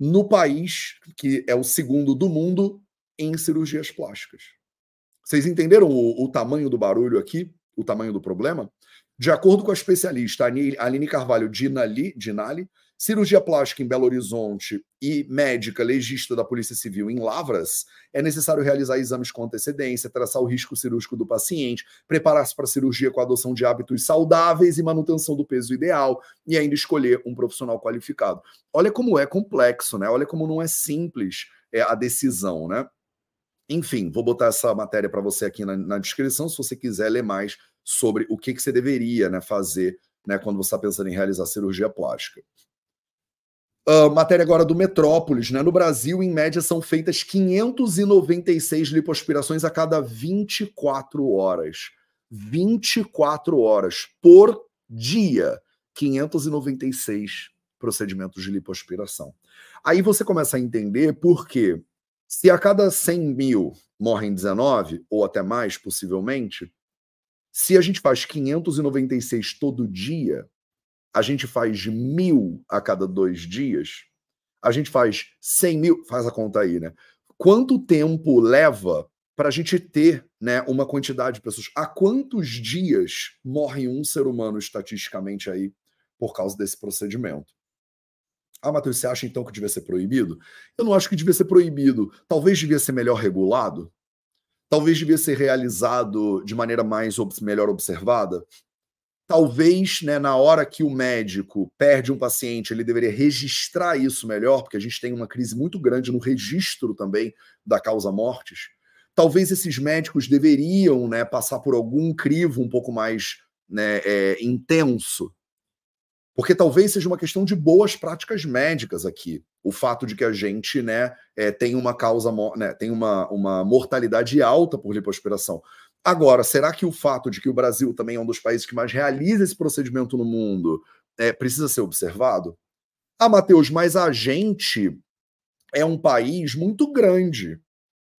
no país, que é o segundo do mundo em cirurgias plásticas. Vocês entenderam o, o tamanho do barulho aqui? O tamanho do problema? De acordo com a especialista Aline Carvalho Dinali, Dinali, cirurgia plástica em Belo Horizonte e médica legista da Polícia Civil em Lavras, é necessário realizar exames com antecedência, traçar o risco cirúrgico do paciente, preparar-se para a cirurgia com a adoção de hábitos saudáveis e manutenção do peso ideal, e ainda escolher um profissional qualificado. Olha como é complexo, né? Olha como não é simples é, a decisão, né? Enfim, vou botar essa matéria para você aqui na, na, descrição, se você quiser ler mais sobre o que, que você deveria né, fazer né, quando você está pensando em realizar cirurgia plástica. Uh, matéria agora do Metrópolis. Né? No Brasil, em média, são feitas 596 lipoaspirações a cada 24 horas. 24 horas por dia. 596 procedimentos de lipoaspiração. Aí você começa a entender por quê se a cada 100 mil morrem 19, ou até mais, possivelmente, se a gente faz 596 todo dia, a gente faz mil a cada dois dias, a gente faz 100 mil, faz a conta aí, né? Quanto tempo leva para a gente ter né, uma quantidade de pessoas? Há quantos dias morre um ser humano estatisticamente aí por causa desse procedimento? Ah, Matheus, você acha então que devia ser proibido? Eu não acho que devia ser proibido. Talvez devia ser melhor regulado. Talvez devia ser realizado de maneira mais melhor observada. Talvez, né, na hora que o médico perde um paciente, ele deveria registrar isso melhor, porque a gente tem uma crise muito grande no registro também da causa mortes. Talvez esses médicos deveriam né, passar por algum crivo um pouco mais né, é, intenso porque talvez seja uma questão de boas práticas médicas aqui. O fato de que a gente né, é, tem uma causa, né, tem uma, uma mortalidade alta por lipoaspiração. Agora, será que o fato de que o Brasil também é um dos países que mais realiza esse procedimento no mundo é, precisa ser observado? Ah, Matheus, mas a gente é um país muito grande.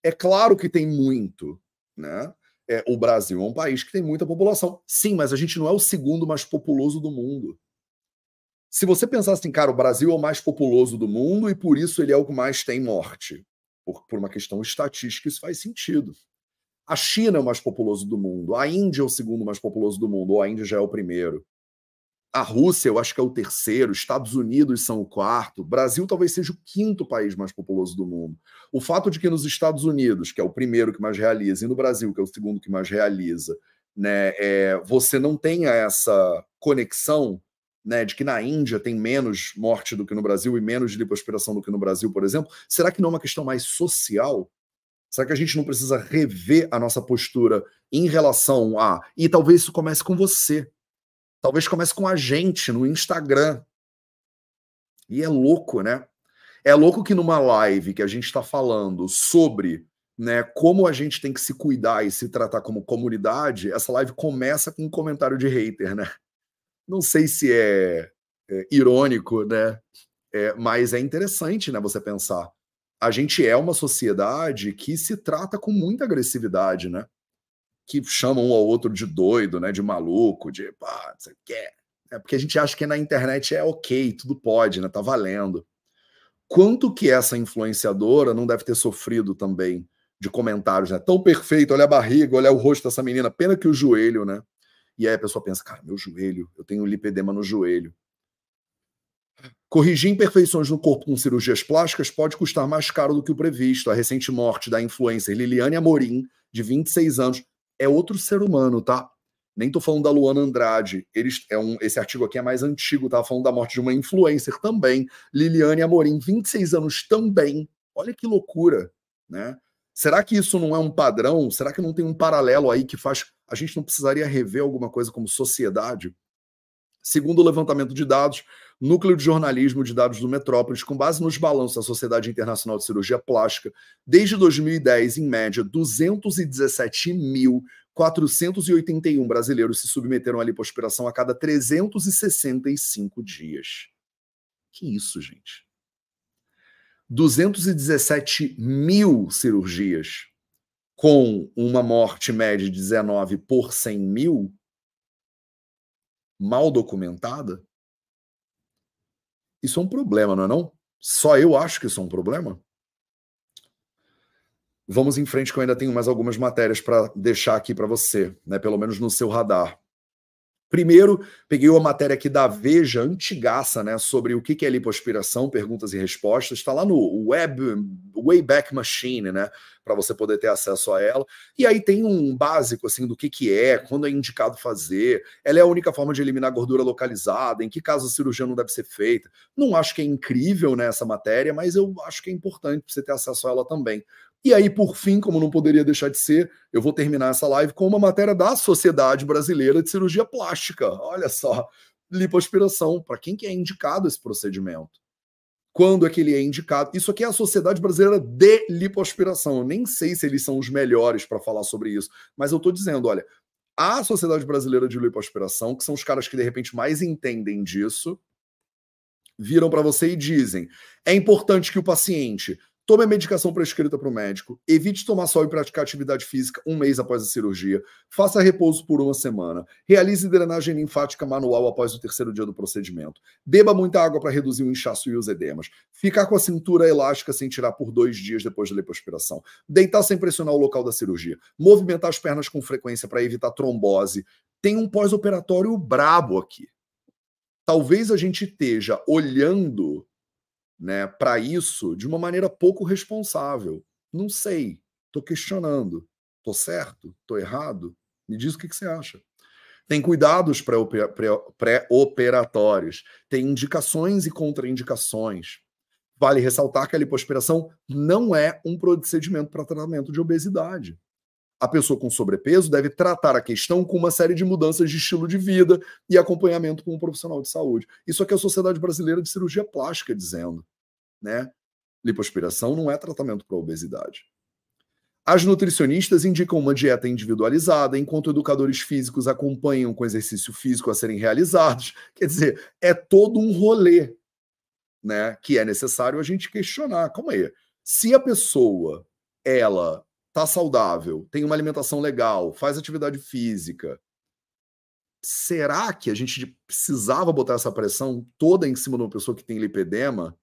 É claro que tem muito, né? É, o Brasil é um país que tem muita população. Sim, mas a gente não é o segundo mais populoso do mundo. Se você pensar assim, cara, o Brasil é o mais populoso do mundo e por isso ele é o que mais tem morte, por, por uma questão estatística, isso faz sentido. A China é o mais populoso do mundo, a Índia é o segundo mais populoso do mundo, ou a Índia já é o primeiro. A Rússia, eu acho que é o terceiro, Estados Unidos são o quarto, Brasil talvez seja o quinto país mais populoso do mundo. O fato de que nos Estados Unidos, que é o primeiro que mais realiza, e no Brasil, que é o segundo que mais realiza, né, é, você não tenha essa conexão né, de que na Índia tem menos morte do que no Brasil e menos lipoaspiração do que no Brasil, por exemplo, será que não é uma questão mais social? Será que a gente não precisa rever a nossa postura em relação a. E talvez isso comece com você. Talvez comece com a gente no Instagram. E é louco, né? É louco que numa live que a gente está falando sobre né, como a gente tem que se cuidar e se tratar como comunidade, essa live começa com um comentário de hater, né? Não sei se é, é irônico, né? É, mas é interessante, né? Você pensar. A gente é uma sociedade que se trata com muita agressividade, né? Que chama um ao outro de doido, né? De maluco, de pá, você quer. É porque a gente acha que na internet é ok, tudo pode, né? Tá valendo. Quanto que essa influenciadora não deve ter sofrido também de comentários, né? Tão perfeito, olha a barriga, olha o rosto dessa menina, pena que o joelho, né? E aí a pessoa pensa, cara, meu joelho, eu tenho lipedema no joelho. Corrigir imperfeições no corpo com cirurgias plásticas pode custar mais caro do que o previsto. A recente morte da influencer Liliane Amorim, de 26 anos, é outro ser humano, tá? Nem tô falando da Luana Andrade. Eles, é um, esse artigo aqui é mais antigo, tava falando da morte de uma influencer também. Liliane Amorim, 26 anos também. Olha que loucura, né? Será que isso não é um padrão? Será que não tem um paralelo aí que faz. A gente não precisaria rever alguma coisa como sociedade? Segundo o levantamento de dados, Núcleo de Jornalismo de Dados do Metrópolis, com base nos balanços da Sociedade Internacional de Cirurgia Plástica, desde 2010, em média, 217.481 brasileiros se submeteram à lipoaspiração a cada 365 dias. Que isso, gente? 217 mil cirurgias com uma morte média de 19 por 100 mil, mal documentada, isso é um problema, não é não? Só eu acho que isso é um problema? Vamos em frente que eu ainda tenho mais algumas matérias para deixar aqui para você, né, pelo menos no seu radar. Primeiro, peguei uma matéria aqui da Veja, antigaça, né, sobre o que é lipoaspiração, perguntas e respostas. Está lá no Web Wayback Machine, né, para você poder ter acesso a ela. E aí tem um básico, assim, do que, que é, quando é indicado fazer. Ela é a única forma de eliminar gordura localizada, em que caso a cirurgia não deve ser feita. Não acho que é incrível né, matéria, mas eu acho que é importante você ter acesso a ela também. E aí, por fim, como não poderia deixar de ser, eu vou terminar essa live com uma matéria da Sociedade Brasileira de Cirurgia Plástica. Olha só, lipoaspiração, para quem que é indicado esse procedimento? Quando é que ele é indicado? Isso aqui é a Sociedade Brasileira de Lipoaspiração. Eu nem sei se eles são os melhores para falar sobre isso, mas eu estou dizendo, olha, a Sociedade Brasileira de Lipoaspiração, que são os caras que de repente mais entendem disso, viram para você e dizem: é importante que o paciente Tome a medicação prescrita para o médico. Evite tomar sol e praticar atividade física um mês após a cirurgia. Faça repouso por uma semana. Realize drenagem linfática manual após o terceiro dia do procedimento. Beba muita água para reduzir o inchaço e os edemas. Ficar com a cintura elástica sem tirar por dois dias depois da lipoaspiração. Deitar sem pressionar o local da cirurgia. Movimentar as pernas com frequência para evitar trombose. Tem um pós-operatório brabo aqui. Talvez a gente esteja olhando né, para isso de uma maneira pouco responsável. Não sei, estou questionando. Estou certo? Estou errado? Me diz o que, que você acha. Tem cuidados pré-operatórios, tem indicações e contraindicações. Vale ressaltar que a lipoaspiração não é um procedimento para tratamento de obesidade. A pessoa com sobrepeso deve tratar a questão com uma série de mudanças de estilo de vida e acompanhamento com um profissional de saúde. Isso aqui é a Sociedade Brasileira de Cirurgia Plástica dizendo, né? Lipoaspiração não é tratamento para obesidade. As nutricionistas indicam uma dieta individualizada, enquanto educadores físicos acompanham com exercício físico a serem realizados. Quer dizer, é todo um rolê, né, que é necessário a gente questionar. Calma aí. Se a pessoa ela tá saudável, tem uma alimentação legal, faz atividade física, será que a gente precisava botar essa pressão toda em cima de uma pessoa que tem lipedema?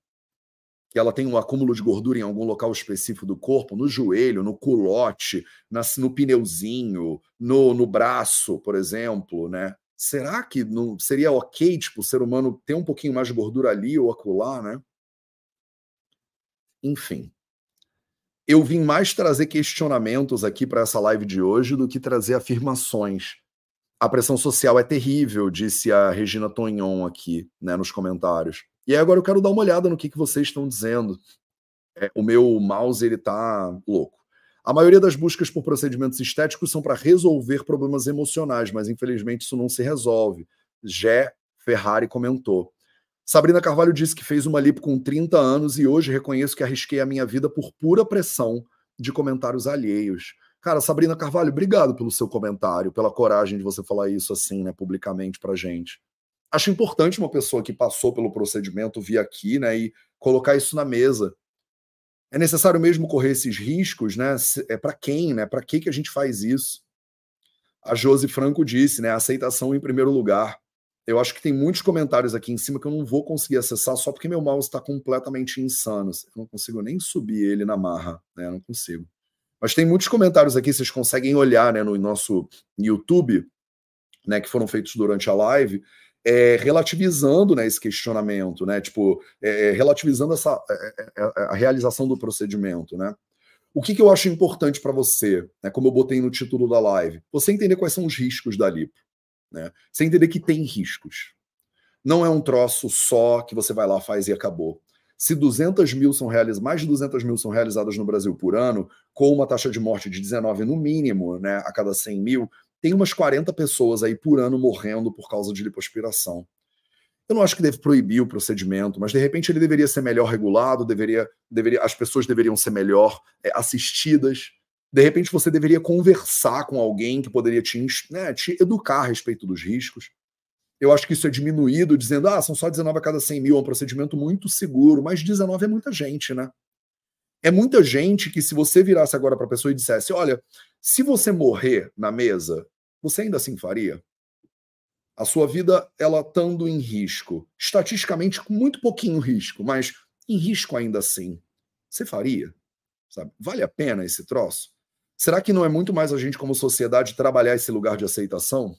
Que ela tem um acúmulo de gordura em algum local específico do corpo, no joelho, no culote, no pneuzinho, no, no braço, por exemplo, né? Será que não seria ok, tipo, o ser humano ter um pouquinho mais de gordura ali ou acolá, né? Enfim, eu vim mais trazer questionamentos aqui para essa live de hoje do que trazer afirmações. A pressão social é terrível, disse a Regina Tonhon aqui, né, nos comentários. E agora eu quero dar uma olhada no que, que vocês estão dizendo. É, o meu mouse ele tá louco. A maioria das buscas por procedimentos estéticos são para resolver problemas emocionais, mas infelizmente isso não se resolve. Jé Ferrari comentou. Sabrina Carvalho disse que fez uma lipo com 30 anos e hoje reconheço que arrisquei a minha vida por pura pressão de comentários alheios. Cara, Sabrina Carvalho, obrigado pelo seu comentário, pela coragem de você falar isso assim, né, publicamente pra gente. Acho importante uma pessoa que passou pelo procedimento vir aqui, né, e colocar isso na mesa. É necessário mesmo correr esses riscos, né? É para quem, né? Para que que a gente faz isso? A Josi Franco disse, né, aceitação em primeiro lugar. Eu acho que tem muitos comentários aqui em cima que eu não vou conseguir acessar só porque meu mouse está completamente insano. Eu não consigo nem subir ele na marra, né? Eu não consigo. Mas tem muitos comentários aqui, vocês conseguem olhar né, no nosso YouTube, né, que foram feitos durante a live, é, relativizando né, esse questionamento, né? Tipo, é, relativizando essa, é, é, é, a realização do procedimento, né? O que, que eu acho importante para você, né, como eu botei no título da live? Você entender quais são os riscos da lipo. Né? Você entender que tem riscos. Não é um troço só que você vai lá, faz e acabou. Se 200 mil são realizadas, mais de 200 mil são realizadas no Brasil por ano, com uma taxa de morte de 19 no mínimo, né, a cada 100 mil, tem umas 40 pessoas aí por ano morrendo por causa de lipoaspiração. Eu não acho que deve proibir o procedimento, mas de repente ele deveria ser melhor regulado, deveria, deveria, as pessoas deveriam ser melhor é, assistidas. De repente você deveria conversar com alguém que poderia te, né, te educar a respeito dos riscos. Eu acho que isso é diminuído, dizendo, ah, são só 19 a cada 100 mil, é um procedimento muito seguro, mas 19 é muita gente, né? É muita gente que, se você virasse agora para a pessoa e dissesse, olha, se você morrer na mesa, você ainda assim faria? A sua vida, ela estando em risco, estatisticamente com muito pouquinho risco, mas em risco ainda assim, você faria? Sabe? Vale a pena esse troço? Será que não é muito mais a gente, como sociedade, trabalhar esse lugar de aceitação?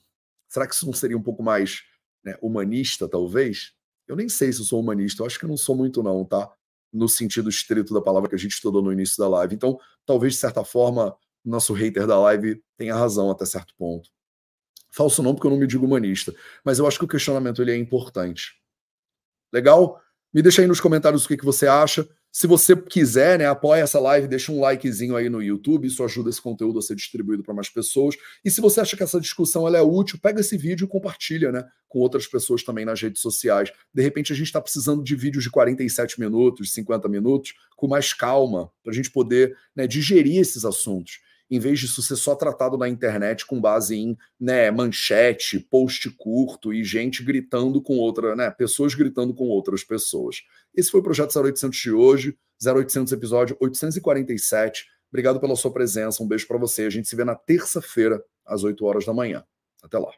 Será que isso não seria um pouco mais né, humanista, talvez? Eu nem sei se eu sou humanista, eu acho que eu não sou muito, não, tá? No sentido estrito da palavra que a gente estudou no início da live. Então, talvez, de certa forma, o nosso hater da live tenha razão até certo ponto. Falso não, porque eu não me digo humanista. Mas eu acho que o questionamento ele é importante. Legal? Me deixa aí nos comentários o que, que você acha. Se você quiser, né, apoia essa live, deixa um likezinho aí no YouTube, isso ajuda esse conteúdo a ser distribuído para mais pessoas. E se você acha que essa discussão é útil, pega esse vídeo e compartilha, né, com outras pessoas também nas redes sociais. De repente a gente está precisando de vídeos de 47 minutos, 50 minutos, com mais calma, para a gente poder né, digerir esses assuntos em vez disso ser só tratado na internet com base em né, manchete, post curto e gente gritando com outra, né, pessoas gritando com outras pessoas. Esse foi o projeto 0800 de hoje, 0800 episódio 847. Obrigado pela sua presença, um beijo para você. A gente se vê na terça-feira às 8 horas da manhã. Até lá.